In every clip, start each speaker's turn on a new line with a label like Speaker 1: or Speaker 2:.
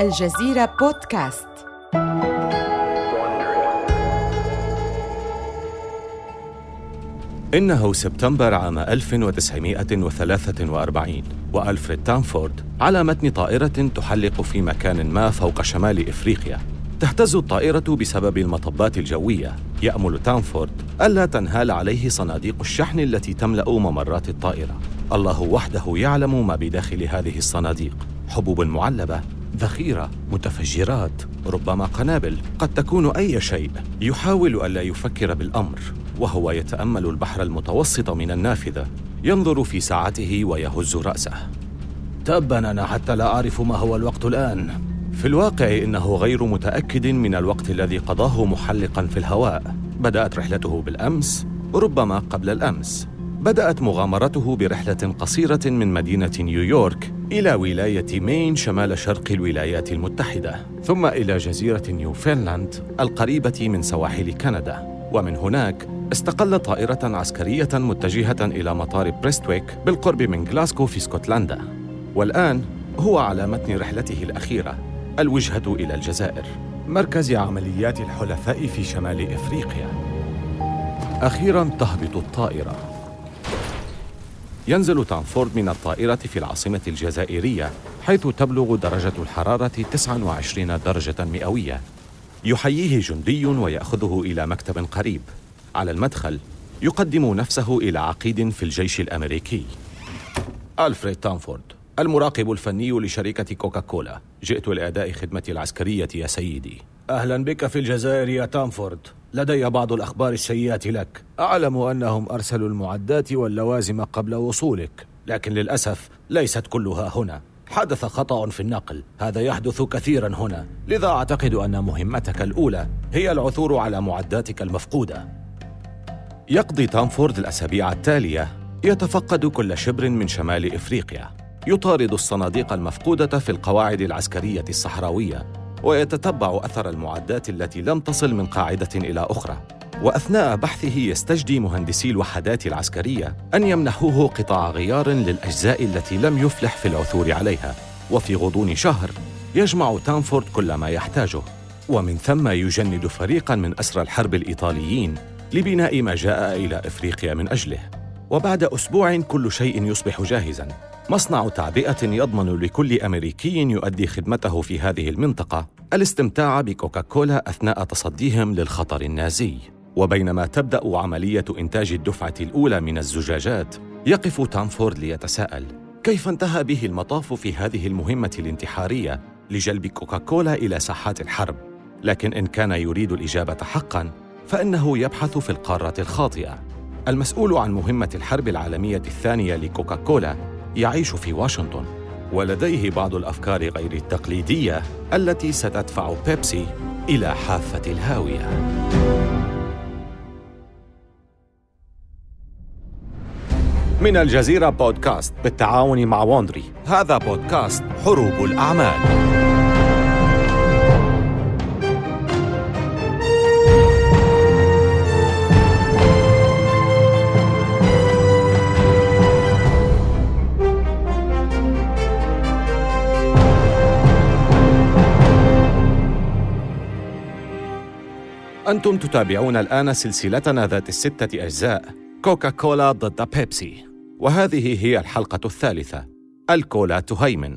Speaker 1: الجزيرة بودكاست.
Speaker 2: إنه سبتمبر عام 1943 وألفريد تانفورد على متن طائرة تحلق في مكان ما فوق شمال إفريقيا. تهتز الطائرة بسبب المطبات الجوية. يأمل تانفورد ألا تنهال عليه صناديق الشحن التي تملأ ممرات الطائرة. الله وحده يعلم ما بداخل هذه الصناديق. حبوب معلبة. ذخيرة متفجرات ربما قنابل قد تكون أي شيء. يحاول ألا يفكر بالأمر وهو يتأمل البحر المتوسط من النافذة. ينظر في ساعته ويهز رأسه.
Speaker 3: تبا أنا حتى لا أعرف ما هو الوقت الآن.
Speaker 2: في الواقع إنه غير متأكد من الوقت الذي قضاه محلقا في الهواء. بدأت رحلته بالأمس ربما قبل الأمس. بدأت مغامرته برحلة قصيرة من مدينة نيويورك. إلى ولاية مين شمال شرق الولايات المتحدة ثم إلى جزيرة نيوفنلاند القريبة من سواحل كندا. ومن هناك استقل طائرة عسكرية متجهة إلى مطار بريستويك بالقرب من غلاسكو في اسكتلندا. والآن هو على متن رحلته الأخيرة الوجهة إلى الجزائر. مركز عمليات الحلفاء في شمال إفريقيا. أخيرا تهبط الطائرة. ينزل تانفورد من الطائرة في العاصمة الجزائرية حيث تبلغ درجة الحرارة 29 درجة مئوية. يحييه جندي ويأخذه إلى مكتب قريب. على المدخل يقدم نفسه إلى عقيد في الجيش الأمريكي. ألفريد تانفورد المراقب الفني لشركة كوكاكولا. جئت لأداء خدمتي العسكرية يا سيدي.
Speaker 3: أهلا بك في الجزائر يا تانفورد لدي بعض الأخبار السيئة لك. أعلم أنهم أرسلوا المعدات واللوازم قبل وصولك لكن للأسف ليست كلها هنا. حدث خطأ في النقل. هذا يحدث كثيرا هنا. لذا أعتقد أن مهمتك الأولى هي العثور على معداتك المفقودة.
Speaker 2: يقضي تانفورد الأسابيع التالية. يتفقد كل شبر من شمال إفريقيا. يطارد الصناديق المفقودة في القواعد العسكرية الصحراوية. ويتتبع أثر المعدات التي لم تصل من قاعدة إلى أخرى. وأثناء بحثه يستجدي مهندسي الوحدات العسكرية أن يمنحوه قطع غيار للأجزاء التي لم يفلح في العثور عليها. وفي غضون شهر يجمع تانفورد كل ما يحتاجه. ومن ثم يجند فريقا من أسرى الحرب الإيطاليين لبناء ما جاء إلى إفريقيا من أجله. وبعد أسبوع كل شيء يصبح جاهزا. مصنع تعبئة يضمن لكل أمريكي يؤدي خدمته في هذه المنطقة الاستمتاع بكوكاكولا أثناء تصديهم للخطر النازي. وبينما تبدأ عملية إنتاج الدفعة الأولى من الزجاجات يقف تامفورد ليتساءل كيف انتهى به المطاف في هذه المهمة الانتحارية لجلب كوكاكولا إلى ساحات الحرب؟ لكن إن كان يريد الإجابة حقاً فإنه يبحث في القارة الخاطئة. المسؤول عن مهمة الحرب العالمية الثانية لكوكاكولا يعيش في واشنطن ولديه بعض الأفكار غير التقليدية التي ستدفع بيبسي إلى حافة الهاوية. من الجزيرة بودكاست بالتعاون مع ووندري هذا بودكاست حروب الأعمال. أنتم تتابعون الآن سلسلتنا ذات الستة أجزاء كوكا كولا ضد بيبسي. وهذه هي الحلقة الثالثة الكولا تهيمن.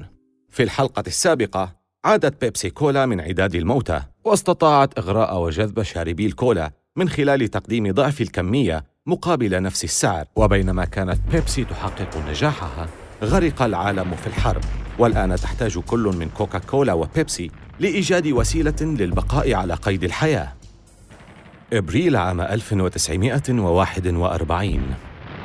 Speaker 2: في الحلقة السابقة عادت بيبسي كولا من عداد الموتى واستطاعت إغراء وجذب شاربي الكولا من خلال تقديم ضعف الكمية مقابل نفس السعر. وبينما كانت بيبسي تحقق نجاحها غرق العالم في الحرب. والآن تحتاج كل من كوكا كولا وبيبسي لإيجاد وسيلة للبقاء على قيد الحياة. إبريل عام 1941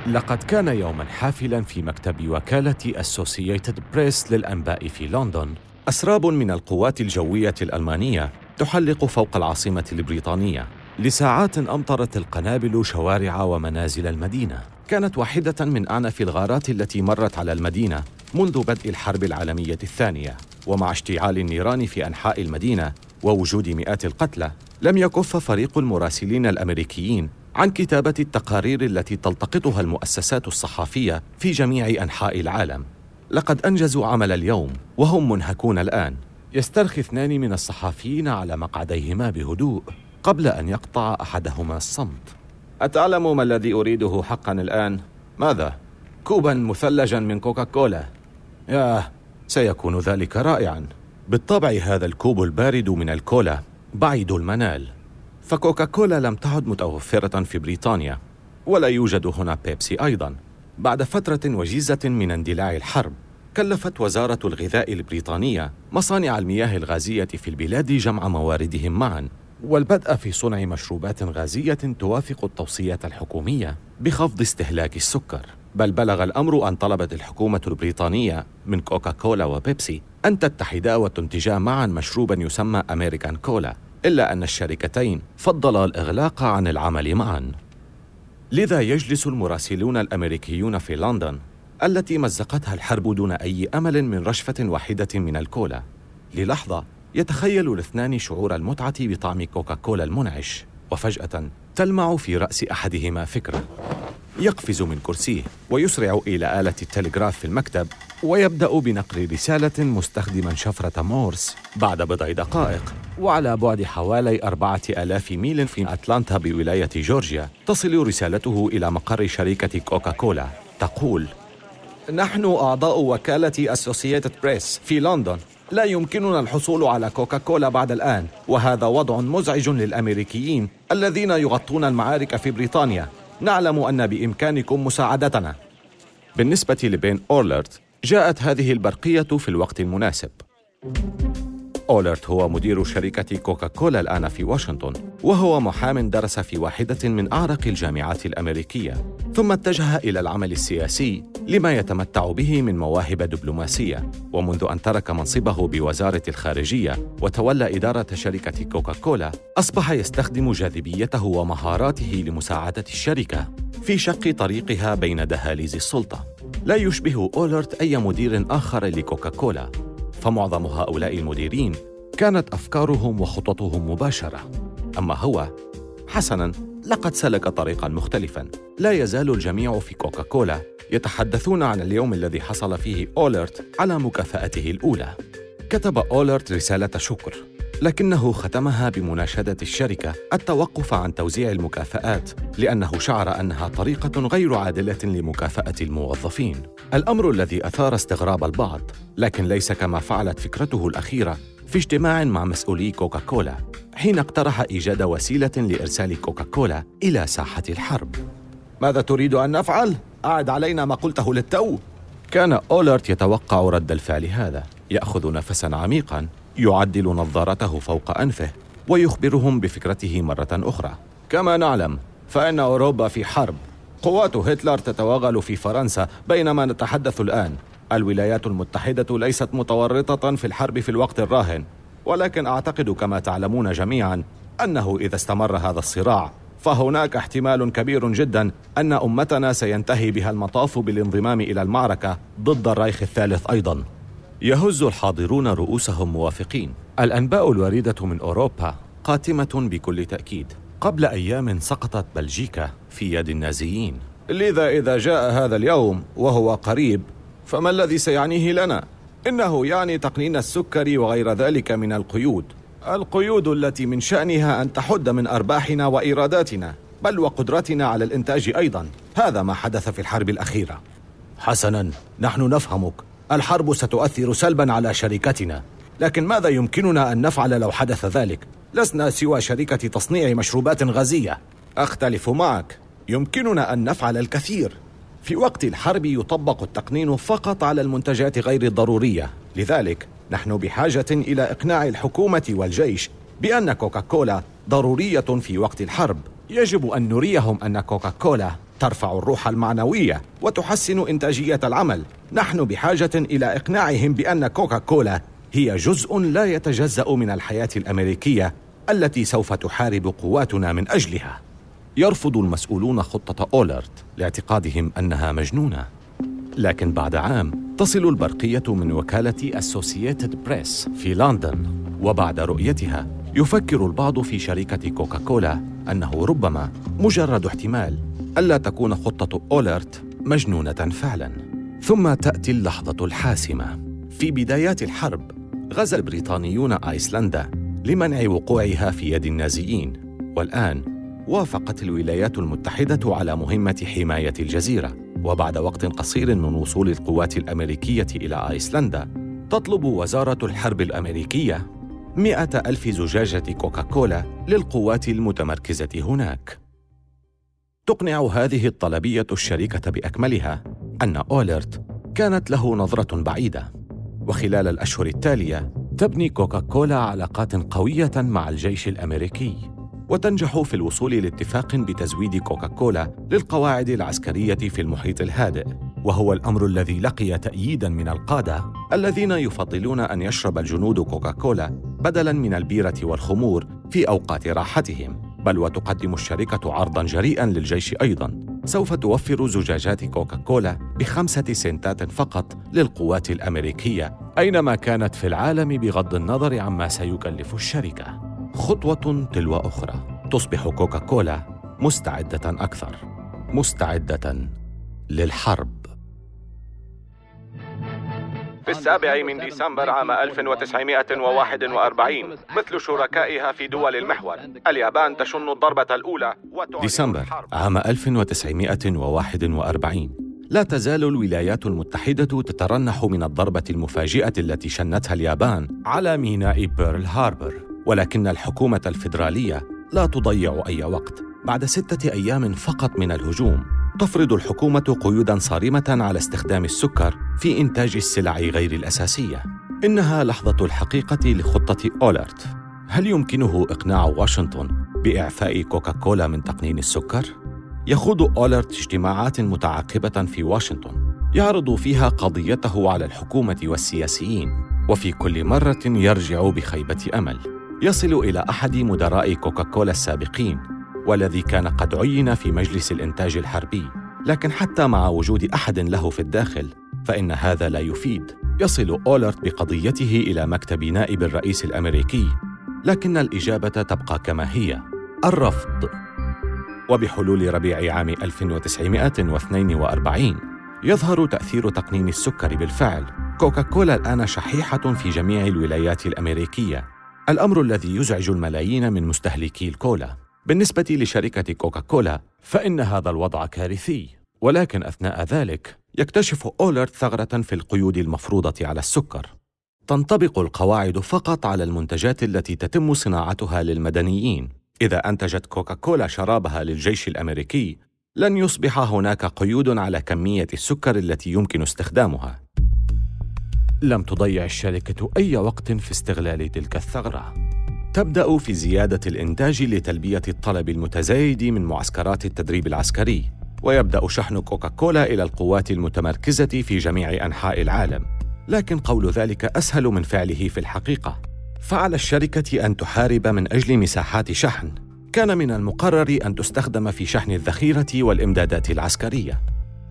Speaker 2: لقد كان يوما حافلا في مكتب وكالة أسوسييتد بريس للأنباء في لندن. أسراب من القوات الجوية الألمانية تحلق فوق العاصمة البريطانية. لساعات أمطرت القنابل شوارع ومنازل المدينة. كانت واحدة من أعنف الغارات التي مرت على المدينة منذ بدء الحرب العالمية الثانية. ومع اشتعال النيران في أنحاء المدينة ووجود مئات القتلى لم يكف فريق المراسلين الأمريكيين عن كتابة التقارير التي تلتقطها المؤسسات الصحافية في جميع أنحاء العالم. لقد أنجزوا عمل اليوم وهم منهكون الآن. يسترخي اثنان من الصحافيين على مقعديهما بهدوء قبل أن يقطع أحدهما الصمت. أتعلم ما الذي أريده حقا الآن؟ ماذا؟ كوبا مثلجا من كوكاكولا. ياه سيكون ذلك رائعا. بالطبع هذا الكوب البارد من الكولا. بعيد المنال. فكوكاكولا لم تعد متوفرة في بريطانيا ولا يوجد هنا بيبسي أيضا. بعد فترة وجيزة من اندلاع الحرب كلفت وزارة الغذاء البريطانية مصانع المياه الغازية في البلاد جمع مواردهم معا. والبدء في صنع مشروبات غازية توافق التوصيات الحكومية بخفض استهلاك السكر. بل بلغ الأمر أن طلبت الحكومة البريطانية من كوكاكولا وبيبسي أن تتحدا وتنتجا معا مشروبا يسمى أمريكان كولا إلا أن الشركتين فضلا الإغلاق عن العمل معا. لذا يجلس المراسلون الأمريكيون في لندن التي مزقتها الحرب دون أي أمل من رشفة واحدة من الكولا. للحظة يتخيل الاثنان شعور المتعة بطعم كوكاكولا المنعش وفجأة تلمع في رأس أحدهما فكرة. يقفز من كرسيه ويسرع إلى آلة التلغراف في المكتب ويبدأ بنقل رسالة مستخدما شفرة مورس بعد بضع دقائق وعلى بعد حوالي أربعة آلاف ميل في أتلانتا بولاية جورجيا. تصل رسالته إلى مقر شركة كوكاكولا. تقول نحن أعضاء وكالة أسوسييتد بريس في لندن. لا يمكننا الحصول على كوكاكولا بعد الآن وهذا وضع مزعج للأمريكيين الذين يغطون المعارك في بريطانيا. نعلم أن بإمكانكم مساعدتنا. بالنسبة لبين أورلرت جاءت هذه البرقية في الوقت المناسب. أولرت هو مدير شركة كوكاكولا الآن في واشنطن وهو محام درس في واحدة من أعرق الجامعات الأمريكية. ثم اتجه إلى العمل السياسي لما يتمتع به من مواهب دبلوماسية. ومنذ أن ترك منصبه بوزارة الخارجية وتولى إدارة شركة كوكاكولا أصبح يستخدم جاذبيته ومهاراته لمساعدة الشركة في شق طريقها بين دهاليز السلطة. لا يشبه أولرت أي مدير آخر لكوكاكولا فمعظم هؤلاء المديرين كانت أفكارهم وخططهم مباشرة. أما هو حسنا لقد سلك طريقا مختلفا. لا يزال الجميع في كوكاكولا يتحدثون عن اليوم الذي حصل فيه أولرت على مكافأته الأولى. كتب أولرت رسالة شكر. لكنه ختمها بمناشدة الشركة التوقف عن توزيع المكافآت لأنه شعر أنها طريقة غير عادلة لمكافأة الموظفين. الأمر الذي أثار استغراب البعض لكن ليس كما فعلت فكرته الأخيرة في اجتماع مع مسؤولي كوكاكولا حين اقترح إيجاد وسيلة لإرسال كوكاكولا إلى ساحة الحرب. ماذا تريد أن نفعل؟ أعد علينا ما قلته للتو. كان اولرت يتوقع رد الفعل هذا يأخذ نفسا عميقا يعدل نظارته فوق أنفه ويخبرهم بفكرته مرة أخرى. كما نعلم فإن أوروبا في حرب. قوات هتلر تتوغل في فرنسا بينما نتحدث الآن. الولايات المتحدة ليست متورطة في الحرب في الوقت الراهن. ولكن أعتقد كما تعلمون جميعا أنه إذا استمر هذا الصراع فهناك احتمال كبير جدا أن أمتنا سينتهي بها المطاف بالانضمام إلى المعركة ضد الرايخ الثالث أيضا. يهز الحاضرون رؤوسهم موافقين. الأنباء الواردة من أوروبا قاتمة بكل تأكيد. قبل أيام سقطت بلجيكا في يد النازيين. لذا إذا جاء هذا اليوم وهو قريب فما الذي سيعنيه لنا؟ إنه يعني تقنين السكر وغير ذلك من القيود. القيود التي من شأنها أن تحد من أرباحنا وإيراداتنا بل وقدرتنا على الإنتاج أيضا. هذا ما حدث في الحرب الأخيرة. حسنا نحن نفهمك. الحرب ستؤثر سلبا على شركتنا. لكن ماذا يمكننا أن نفعل لو حدث ذلك؟ لسنا سوى شركة تصنيع مشروبات غازية. أختلف معك. يمكننا أن نفعل الكثير. في وقت الحرب يطبق التقنين فقط على المنتجات غير الضرورية. لذلك نحن بحاجة إلى إقناع الحكومة والجيش بأن كوكاكولا ضرورية في وقت الحرب. يجب أن نريهم أن كوكاكولا ترفع الروح المعنوية وتحسن إنتاجية العمل. نحن بحاجة إلى إقناعهم بأن كوكاكولا هي جزء لا يتجزأ من الحياة الأمريكية التي سوف تحارب قواتنا من أجلها. يرفض المسؤولون خطة أولرت لاعتقادهم أنها مجنونة. لكن بعد عام تصل البرقية من وكالة اسوسييتد بريس في لندن وبعد رؤيتها يفكر البعض في شركة كوكاكولا أنه ربما مجرد احتمال. ألا تكون خطة اولرت مجنونة فعلا. ثم تأتي اللحظة الحاسمة. في بدايات الحرب غزا البريطانيون أيسلندا لمنع وقوعها في يد النازيين. والآن وافقت الولايات المتحدة على مهمة حماية الجزيرة. وبعد وقت قصير من وصول القوات الأمريكية إلى أيسلندا تطلب وزارة الحرب الأمريكية مئة ألف زجاجة كوكاكولا للقوات المتمركزة هناك. تقنع هذه الطلبية الشركة بأكملها أن أولرت كانت له نظرة بعيدة. وخلال الأشهر التالية تبني كوكاكولا علاقات قوية مع الجيش الأمريكي وتنجح في الوصول لاتفاق بتزويد كوكاكولا للقواعد العسكرية في المحيط الهادئ. وهو الأمر الذي لقي تأييدا من القادة الذين يفضلون أن يشرب الجنود كوكاكولا بدلا من البيرة والخمور في أوقات راحتهم. بل وتقدم الشركة عرضا جريئا للجيش أيضا. سوف توفر زجاجات كوكاكولا بخمسة سنتات فقط للقوات الأمريكية أينما كانت في العالم بغض النظر عما سيكلف الشركة. خطوة تلو أخرى. تصبح كوكاكولا مستعدة أكثر. مستعدة للحرب.
Speaker 4: في السابع من ديسمبر عام 1941 مثل شركائها في دول المحور. اليابان تشن الضربة الأولى
Speaker 2: ديسمبر عام 1941 لا تزال الولايات المتحدة تترنح من الضربة المفاجئة التي شنتها اليابان على ميناء بيرل هاربر. ولكن الحكومة الفيدرالية لا تضيع أي وقت. بعد ستة أيام فقط من الهجوم تفرض الحكومة قيودا صارمة على استخدام السكر في إنتاج السلع غير الأساسية. إنها لحظة الحقيقة لخطة أولرت. هل يمكنه إقناع واشنطن بإعفاء كوكاكولا من تقنين السكر؟ يخوض أولرت اجتماعات متعاقبة في واشنطن يعرض فيها قضيته على الحكومة والسياسيين وفي كل مرة يرجع بخيبة أمل يصل إلى أحد مدراء كوكاكولا السابقين والذي كان قد عين في مجلس الإنتاج الحربي. لكن حتى مع وجود أحد له في الداخل فإن هذا لا يفيد. يصل أولرت بقضيته إلى مكتب نائب الرئيس الأمريكي. لكن الإجابة تبقى كما هي. الرفض. وبحلول ربيع عام 1942 يظهر تأثير تقنين السكر بالفعل. كوكاكولا الآن شحيحة في جميع الولايات الأمريكية. الأمر الذي يزعج الملايين من مستهلكي الكولا. بالنسبة لشركة كوكاكولا فإن هذا الوضع كارثي. ولكن أثناء ذلك يكتشف أولرت ثغرة في القيود المفروضة على السكر. تنطبق القواعد فقط على المنتجات التي تتم صناعتها للمدنيين. إذا أنتجت كوكاكولا شرابها للجيش الأمريكي لن يصبح هناك قيود على كمية السكر التي يمكن استخدامها. لم تضيع الشركة أي وقت في استغلال تلك الثغرة. تبدأ في زيادة الإنتاج لتلبية الطلب المتزايد من معسكرات التدريب العسكري ويبدأ شحن كوكاكولا إلى القوات المتمركزة في جميع أنحاء العالم. لكن قول ذلك أسهل من فعله في الحقيقة. فعلى الشركة أن تحارب من أجل مساحات شحن. كان من المقرر أن تستخدم في شحن الذخيرة والإمدادات العسكرية.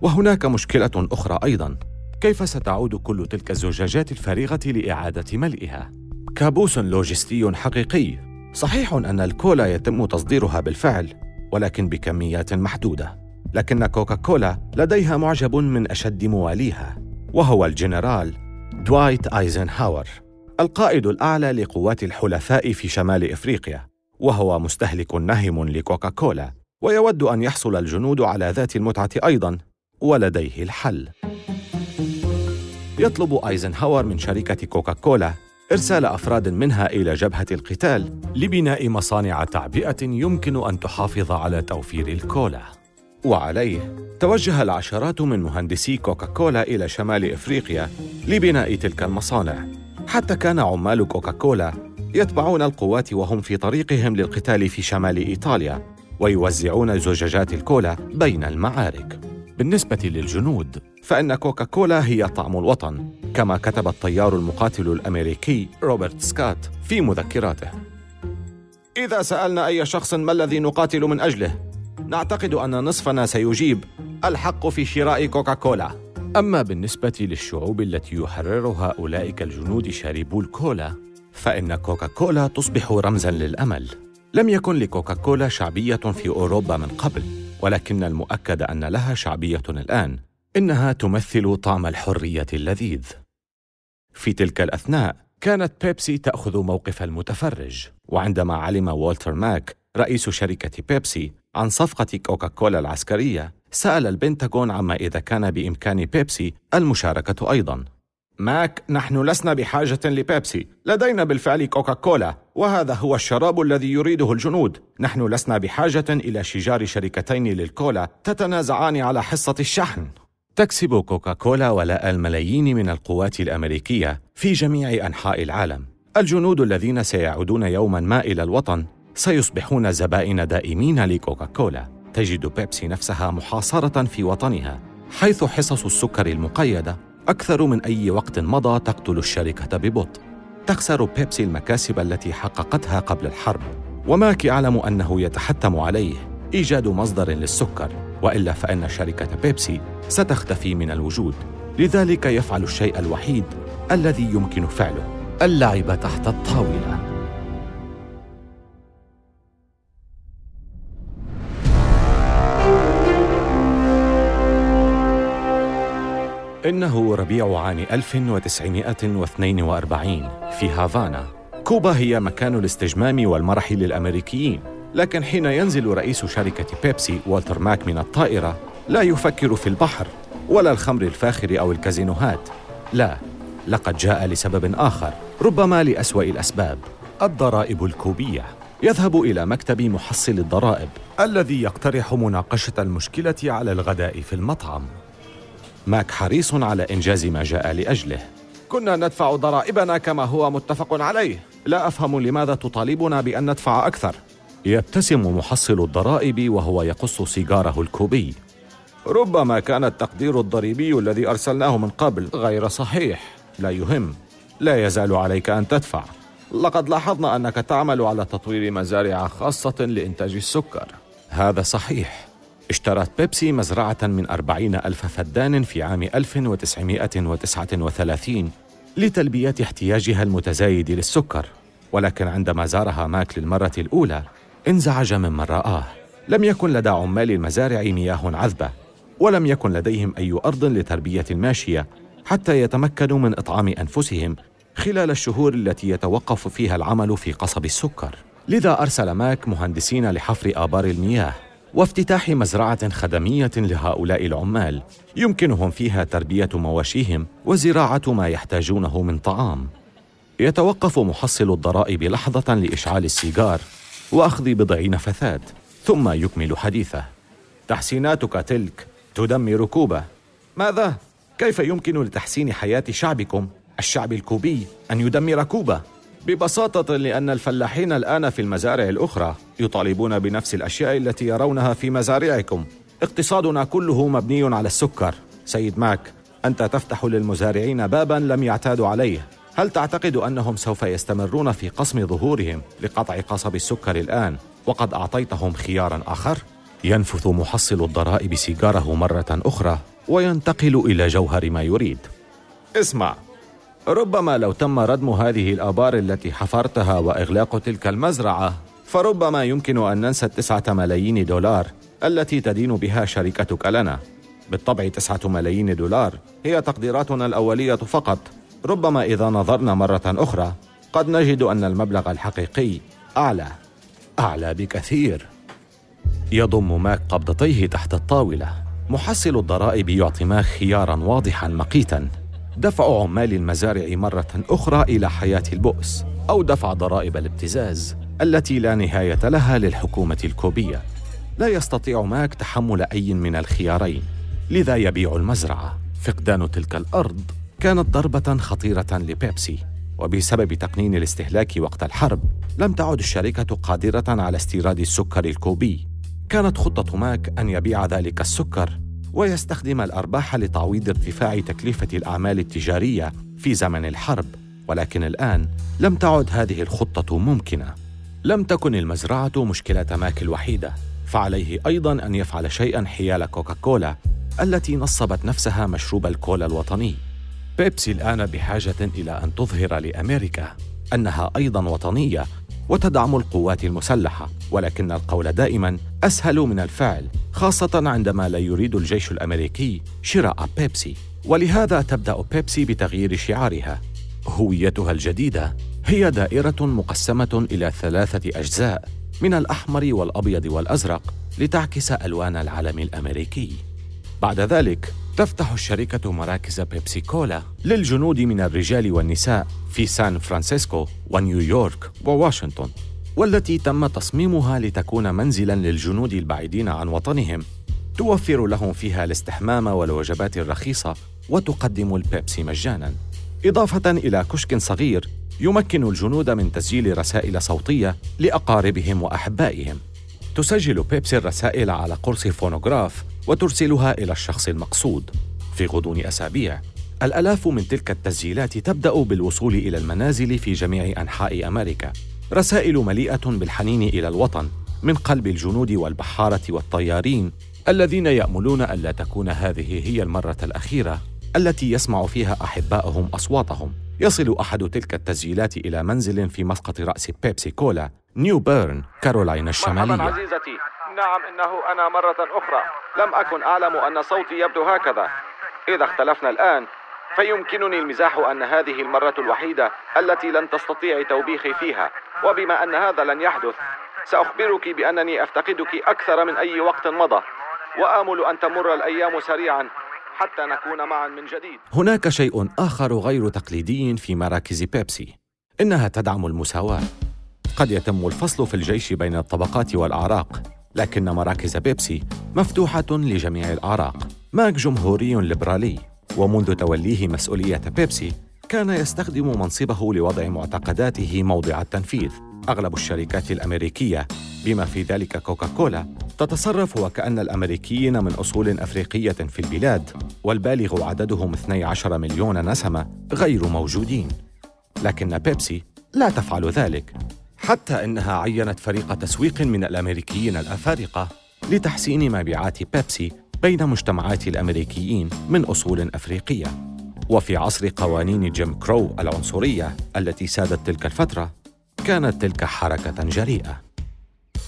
Speaker 2: وهناك مشكلة أخرى أيضاً. كيف ستعود كل تلك الزجاجات الفارغة لإعادة ملئها؟ كابوس لوجستي حقيقي. صحيح أن الكولا يتم تصديرها بالفعل ولكن بكميات محدودة. لكن كوكاكولا لديها معجب من أشد مواليها وهو الجنرال دوايت أيزنهاور القائد الأعلى لقوات الحلفاء في شمال إفريقيا وهو مستهلك نهم لكوكاكولا ويود أن يحصل الجنود على ذات المتعة أيضا ولديه الحل. يطلب أيزنهاور من شركة كوكاكولا إرسال أفراد منها إلى جبهة القتال لبناء مصانع تعبئة يمكن أن تحافظ على توفير الكولا. وعليه توجه العشرات من مهندسي كوكاكولا إلى شمال إفريقيا لبناء تلك المصانع. حتى كان عمال كوكاكولا يتبعون القوات وهم في طريقهم للقتال في شمال إيطاليا ويوزعون زجاجات الكولا بين المعارك. بالنسبة للجنود فإن كوكاكولا هي طعم الوطن كما كتب الطيار المقاتل الأمريكي روبرت سكات في مذكراته. إذا سألنا أي شخص ما الذي نقاتل من أجله نعتقد أن نصفنا سيجيب الحق في شراء كوكاكولا. أما بالنسبة للشعوب التي يحررها أولئك الجنود شاربو الكولا فإن كوكاكولا تصبح رمزا للأمل. لم يكن لكوكاكولا شعبية في أوروبا من قبل ولكن المؤكد أن لها شعبية الآن. إنها تمثل طعم الحرية اللذيذ. في تلك الأثناء كانت بيبسي تأخذ موقف المتفرج وعندما علم والتر ماك رئيس شركة بيبسي عن صفقة كوكاكولا العسكرية سأل البنتاغون عما إذا كان بإمكان بيبسي المشاركة أيضاً. ماك نحن لسنا بحاجة لبيبسي. لدينا بالفعل كوكاكولا وهذا هو الشراب الذي يريده الجنود. نحن لسنا بحاجة إلى شجار شركتين للكولا تتنازعان على حصة الشحن. تكسب كوكاكولا ولاء الملايين من القوات الأمريكية في جميع أنحاء العالم. الجنود الذين سيعودون يوما ما إلى الوطن سيصبحون زبائن دائمين لكوكاكولا. تجد بيبسي نفسها محاصرة في وطنها حيث حصص السكر المقيدة أكثر من أي وقت مضى تقتل الشركة ببطء. تخسر بيبسي المكاسب التي حققتها قبل الحرب. وماك يعلم أنه يتحتم عليه إيجاد مصدر للسكر. وإلا فإن شركة بيبسي ستختفي من الوجود. لذلك يفعل الشيء الوحيد الذي يمكن فعله اللعب تحت الطاولة. إنه ربيع عام 1942 في هافانا. كوبا هي مكان الاستجمام والمرح للأمريكيين. لكن حين ينزل رئيس شركة بيبسي والتر ماك من الطائرة لا يفكر في البحر ولا الخمر الفاخر أو الكازينوهات. لا لقد جاء لسبب آخر ربما لأسوأ الأسباب. الضرائب الكوبية. يذهب إلى مكتب محصل الضرائب الذي يقترح مناقشة المشكلة على الغداء في المطعم. ماك حريص على إنجاز ما جاء لأجله. كنا ندفع ضرائبنا كما هو متفق عليه. لا أفهم لماذا تطالبنا بأن ندفع أكثر. يبتسم محصل الضرائب وهو يقص سيجاره الكوبي. ربما كان التقدير الضريبي الذي أرسلناه من قبل غير صحيح. لا يهم. لا يزال عليك أن تدفع. لقد لاحظنا أنك تعمل على تطوير مزارع خاصة لإنتاج السكر. هذا صحيح. اشترت بيبسي مزرعة من أربعين ألف فدان في عام 1939 لتلبية احتياجها المتزايد للسكر. ولكن عندما زارها ماك للمرة الأولى انزعج ممن رآه. لم يكن لدى عمال المزارع مياه عذبة ولم يكن لديهم أي أرض لتربية الماشية حتى يتمكنوا من إطعام أنفسهم خلال الشهور التي يتوقف فيها العمل في قصب السكر. لذا أرسل ماك مهندسين لحفر آبار المياه وافتتاح مزرعة خدمية لهؤلاء العمال يمكنهم فيها تربية مواشيهم وزراعة ما يحتاجونه من طعام. يتوقف محصل الضرائب لحظة لإشعال السيجار واخذ بضع نفثات ثم يكمل حديثه تحسيناتك تلك تدمر كوبا ماذا كيف يمكن لتحسين حياة شعبكم الشعب الكوبي أن يدمر كوبا ببساطة لأن الفلاحين الآن في المزارع الأخرى يطالبون بنفس الأشياء التي يرونها في مزارعكم. اقتصادنا كله مبني على السكر. سيد ماك، أنت تفتح للمزارعين بابا لم يعتادوا عليه. هل تعتقد أنهم سوف يستمرون في قسم ظهورهم لقطع قصب السكر الآن وقد أعطيتهم خيارا آخر؟ ينفث محصل الضرائب سيجاره مرة أخرى وينتقل إلى جوهر ما يريد. اسمع، ربما لو تم ردم هذه الآبار التي حفرتها وإغلاق تلك المزرعة فربما يمكن أن ننسى التسعة ملايين دولار التي تدين بها شركتك لنا بالطبع تسعة ملايين دولار هي تقديراتنا الأولية فقط ربما إذا نظرنا مرة أخرى قد نجد أن المبلغ الحقيقي أعلى. أعلى بكثير. يضم ماك قبضتيه تحت الطاولة. محصل الضرائب يعطي ماك خيارا واضحا مقيتا. دفع عمال المزارع مرة أخرى إلى حياة البؤس أو دفع ضرائب الابتزاز التي لا نهاية لها للحكومة الكوبية. لا يستطيع ماك تحمل أي من الخيارين لذا يبيع المزرعة. فقدان تلك الأرض كانت ضربة خطيرة لبيبسي وبسبب تقنين الاستهلاك وقت الحرب لم تعد الشركة قادرة على استيراد السكر الكوبي. كانت خطة ماك أن يبيع ذلك السكر ويستخدم الأرباح لتعويض ارتفاع تكلفة الأعمال التجارية في زمن الحرب ولكن الآن لم تعد هذه الخطة ممكنة. لم تكن المزرعة مشكلة ماك الوحيدة فعليه أيضا أن يفعل شيئا حيال كوكاكولا التي نصبت نفسها مشروب الكولا الوطني. بيبسي الآن بحاجة إلى أن تظهر لأمريكا أنها أيضا وطنية وتدعم القوات المسلحة ولكن القول دائما أسهل من الفعل خاصة عندما لا يريد الجيش الأمريكي شراء بيبسي ولهذا تبدأ بيبسي بتغيير شعارها هويتها الجديدة هي دائرة مقسمة إلى ثلاثة أجزاء من الأحمر والأبيض والأزرق لتعكس ألوان العلم الأمريكي. بعد ذلك تفتح الشركة مراكز بيبسي كولا للجنود من الرجال والنساء في سان فرانسيسكو ونيويورك وواشنطن والتي تم تصميمها لتكون منزلا للجنود البعيدين عن وطنهم. توفر لهم فيها الاستحمام والوجبات الرخيصة وتقدم البيبسي مجانا. إضافة إلى كشك صغير يمكن الجنود من تسجيل رسائل صوتية لأقاربهم وأحبائهم. تسجل بيبسي الرسائل على قرص فونوغراف وترسلها إلى الشخص المقصود. في غضون أسابيع الآلاف من تلك التسجيلات تبدأ بالوصول إلى المنازل في جميع أنحاء أمريكا. رسائل مليئة بالحنين إلى الوطن من قلب الجنود والبحارة والطيارين الذين يأملون ألا تكون هذه هي المرة الأخيرة التي يسمع فيها أحبائهم أصواتهم. يصل أحد تلك التسجيلات إلى منزل في مسقط رأس بيبسي كولا نيو بيرن كارولاينا الشمالية.
Speaker 4: مرحبا عزيزتي. نعم إنه أنا مرة أخرى. لم أكن أعلم أن صوتي يبدو هكذا. إذا اختلفنا الآن فيمكنني المزاح أن هذه المرة الوحيدة التي لن تستطيعي توبيخي فيها. وبما أن هذا لن يحدث سأخبرك بأنني أفتقدك أكثر من أي وقت مضى. وآمل أن تمر الأيام سريعا. حتى نكون معا من جديد.
Speaker 2: هناك شيء آخر غير تقليدي في مراكز بيبسي. إنها تدعم المساواة. قد يتم الفصل في الجيش بين الطبقات والأعراق لكن مراكز بيبسي مفتوحة لجميع الأعراق. ماك جمهوري ليبرالي. ومنذ توليه مسؤولية بيبسي كان يستخدم منصبه لوضع معتقداته موضع التنفيذ. أغلب الشركات الأمريكية. بما في ذلك كوكاكولا تتصرف وكأن الأمريكيين من أصول أفريقية في البلاد والبالغ عددهم 12 مليون نسمة غير موجودين. لكن بيبسي لا تفعل ذلك حتى إنها عينت فريق تسويق من الأمريكيين الأفارقة لتحسين مبيعات بيبسي بين مجتمعات الأمريكيين من أصول أفريقية. وفي عصر قوانين جيم كرو العنصرية التي سادت تلك الفترة كانت تلك حركة جريئة.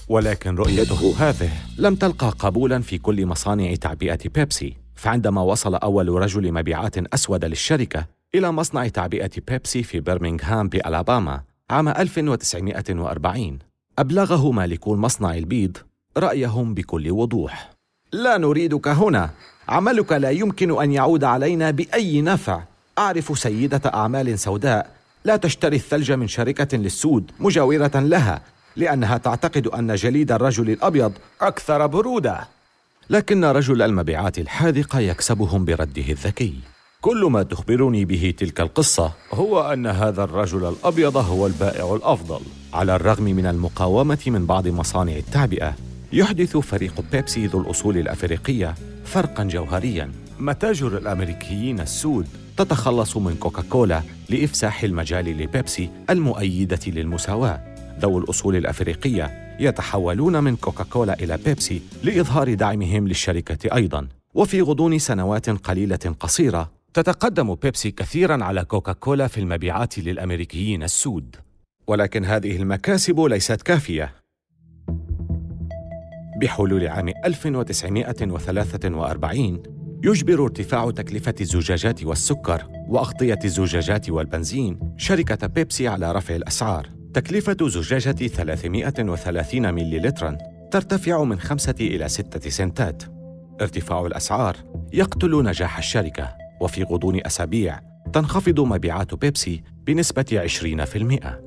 Speaker 2: ولكن رؤيته هذه. لم تلقى قبولا في كل مصانع تعبئة بيبسي. فعندما وصل أول رجل مبيعات أسود للشركة إلى مصنع تعبئة بيبسي في برمنغهام بألاباما عام 1940 أبلغه مالكو المصنع البيض رأيهم بكل وضوح. لا نريدك هنا. عملك لا يمكن أن يعود علينا بأي نفع. أعرف سيدة أعمال سوداء لا تشتري الثلج من شركة للسود مجاورة لها لأنها تعتقد أن جليد الرجل الأبيض أكثر برودة. لكن رجل المبيعات الحاذق يكسبهم برده الذكي. كل ما تخبرني به تلك القصة هو أن هذا الرجل الأبيض هو البائع الأفضل. على الرغم من المقاومة من بعض مصانع التعبئة يحدث فريق بيبسي ذو الأصول الأفريقية فرقا جوهريا. متاجر الأمريكيين السود تتخلص من كوكاكولا لإفساح المجال لبيبسي المؤيدة للمساواة. ذوي الأصول الأفريقية يتحولون من كوكاكولا إلى بيبسي لإظهار دعمهم للشركة أيضاً. وفي غضون سنوات قليلة قصيرة تتقدم بيبسي كثيراً على كوكاكولا في المبيعات للأمريكيين السود. ولكن هذه المكاسب ليست كافية. بحلول عام 1943 يجبر ارتفاع تكلفة الزجاجات والسكر وأغطية الزجاجات والبنزين شركة بيبسي على رفع الأسعار. تكلفة زجاجة 330 مليلترا ترتفع من خمسة إلى ستة سنتات. ارتفاع الأسعار يقتل نجاح الشركة وفي غضون أسابيع تنخفض مبيعات بيبسي بنسبة 20%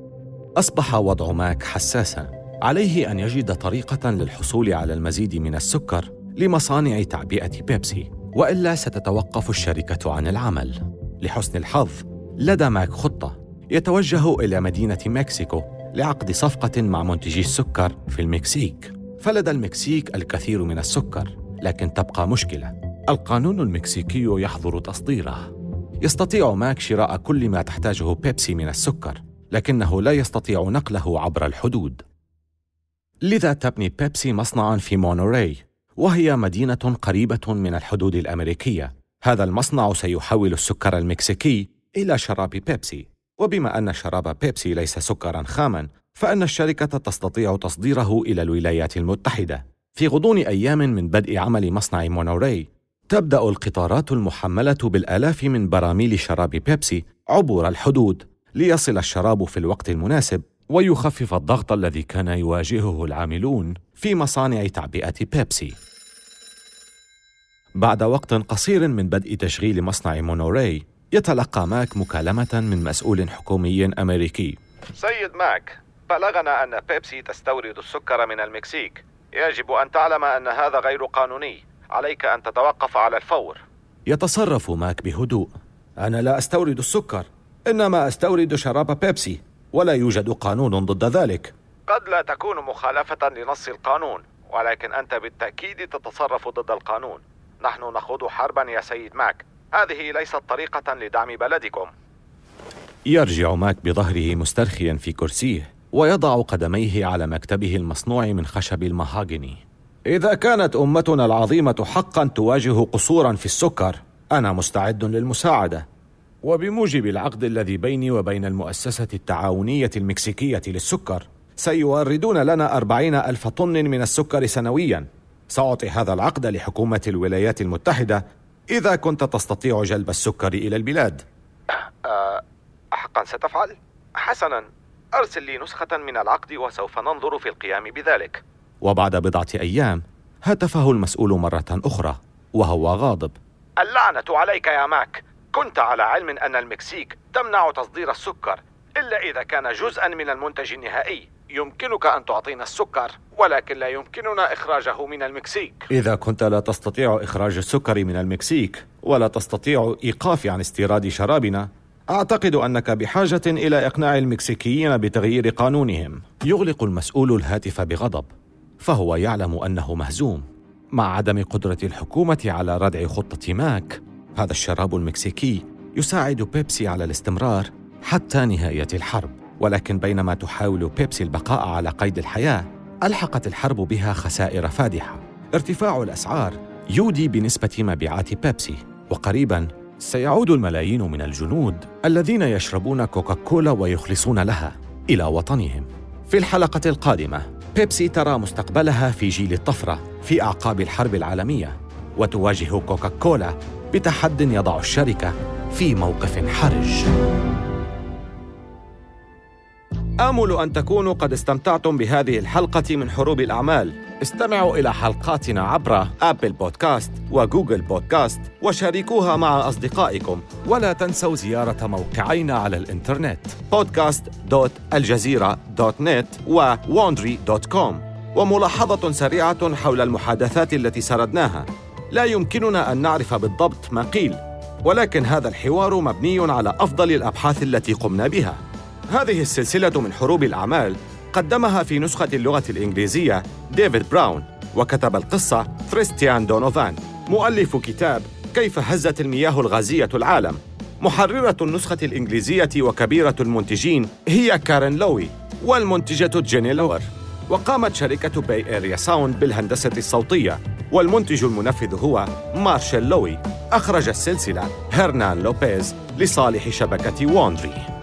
Speaker 2: أصبح وضع ماك حساساً عليه أن يجد طريقة للحصول على المزيد من السكر لمصانع تعبئة بيبسي. وإلا ستتوقف الشركة عن العمل. لحسن الحظ لدى ماك خطة يتوجه إلى مدينة مكسيكو لعقد صفقة مع منتجي السكر في المكسيك. فلدى المكسيك الكثير من السكر لكن تبقى مشكلة. القانون المكسيكي يحظر تصديره. يستطيع ماك شراء كل ما تحتاجه بيبسي من السكر لكنه لا يستطيع نقله عبر الحدود. لذا تبني بيبسي مصنعا في مونوري. وهي مدينة قريبة من الحدود الأمريكية. هذا المصنع سيحول السكر المكسيكي إلى شراب بيبسي. وبما أن شراب بيبسي ليس سكرا خاما فإن الشركة تستطيع تصديره إلى الولايات المتحدة. في غضون أيام من بدء عمل مصنع مونوري تبدأ القطارات المحملة بالآلاف من براميل شراب بيبسي عبور الحدود
Speaker 5: ليصل الشراب في الوقت المناسب. ويخفف الضغط الذي كان يواجهه العاملون في مصانع تعبئة بيبسي. بعد وقت قصير من بدء تشغيل مصنع مونوري، يتلقى ماك مكالمة من مسؤول حكومي أمريكي.
Speaker 6: سيد ماك، بلغنا أن بيبسي تستورد السكر من المكسيك. يجب أن تعلم أن هذا غير قانوني. عليك أن تتوقف على الفور.
Speaker 5: يتصرف ماك بهدوء.
Speaker 2: أنا لا أستورد السكر، إنما أستورد شراب بيبسي. ولا يوجد قانون ضد ذلك.
Speaker 6: قد لا تكون مخالفة لنص القانون ولكن أنت بالتأكيد تتصرف ضد القانون. نحن نخوض حربا يا سيد ماك. هذه ليست طريقة لدعم بلدكم.
Speaker 5: يرجع ماك بظهره مسترخيا في كرسيه ويضع قدميه على مكتبه المصنوع من خشب المهاجني
Speaker 2: إذا كانت أمتنا العظيمة حقا تواجه قصورا في السكر أنا مستعد للمساعدة. وبموجب العقد الذي بيني وبين المؤسسة التعاونية المكسيكية للسكر سيوردون لنا أربعين ألف طن من السكر سنويا. سأعطي هذا العقد لحكومة الولايات المتحدة إذا كنت تستطيع جلب السكر إلى البلاد.
Speaker 6: أه حقا ستفعل؟ حسنا. أرسل لي نسخة من العقد وسوف ننظر في القيام بذلك.
Speaker 5: وبعد بضعة أيام هاتفه المسؤول مرة أخرى وهو غاضب.
Speaker 6: اللعنة عليك يا ماك. كنت على علم أن المكسيك تمنع تصدير السكر إلا إذا كان جزءا من المنتج النهائي. يمكنك أن تعطينا السكر ولكن لا يمكننا إخراجه من المكسيك.
Speaker 2: إذا كنت لا تستطيع إخراج السكر من المكسيك ولا تستطيع إيقافي عن استيراد شرابنا أعتقد أنك بحاجة إلى إقناع المكسيكيين بتغيير قانونهم.
Speaker 5: يغلق المسؤول الهاتف بغضب فهو يعلم أنه مهزوم. مع عدم قدرة الحكومة على ردع خطة ماك هذا الشراب المكسيكي يساعد بيبسي على الاستمرار حتى نهاية الحرب. ولكن بينما تحاول بيبسي البقاء على قيد الحياة ألحقت الحرب بها خسائر فادحة. ارتفاع الأسعار يودي بنسبة مبيعات بيبسي. وقريبا سيعود الملايين من الجنود الذين يشربون كوكاكولا ويخلصون لها إلى وطنهم. في الحلقة القادمة بيبسي ترى مستقبلها في جيل الطفرة في أعقاب الحرب العالمية وتواجه كوكاكولا بتحد يضع الشركة في موقف حرج.
Speaker 2: آمل أن تكونوا قد استمتعتم بهذه الحلقة من حروب الأعمال. استمعوا إلى حلقاتنا عبر أبل بودكاست وجوجل بودكاست وشاركوها مع أصدقائكم ولا تنسوا زيارة موقعينا على الإنترنت podcast.aljazeera.net و وملاحظة سريعة حول المحادثات التي سردناها لا يمكننا أن نعرف بالضبط ما قيل ولكن هذا الحوار مبني على أفضل الأبحاث التي قمنا بها. هذه السلسلة من حروب الأعمال قدمها في نسخة اللغة الإنجليزية ديفيد براون وكتب القصة كريستيان دونوفان مؤلف كتاب كيف هزت المياه الغازية العالم. محررة النسخة الإنجليزية وكبيرة المنتجين هي كارين لوي والمنتجة جيني لور وقامت شركة Bay Area Sound بالهندسة الصوتية. والمنتج المنفذ هو مارشيل لوي. أخرج السلسلة هرنان لوبيز لصالح شبكة Wondery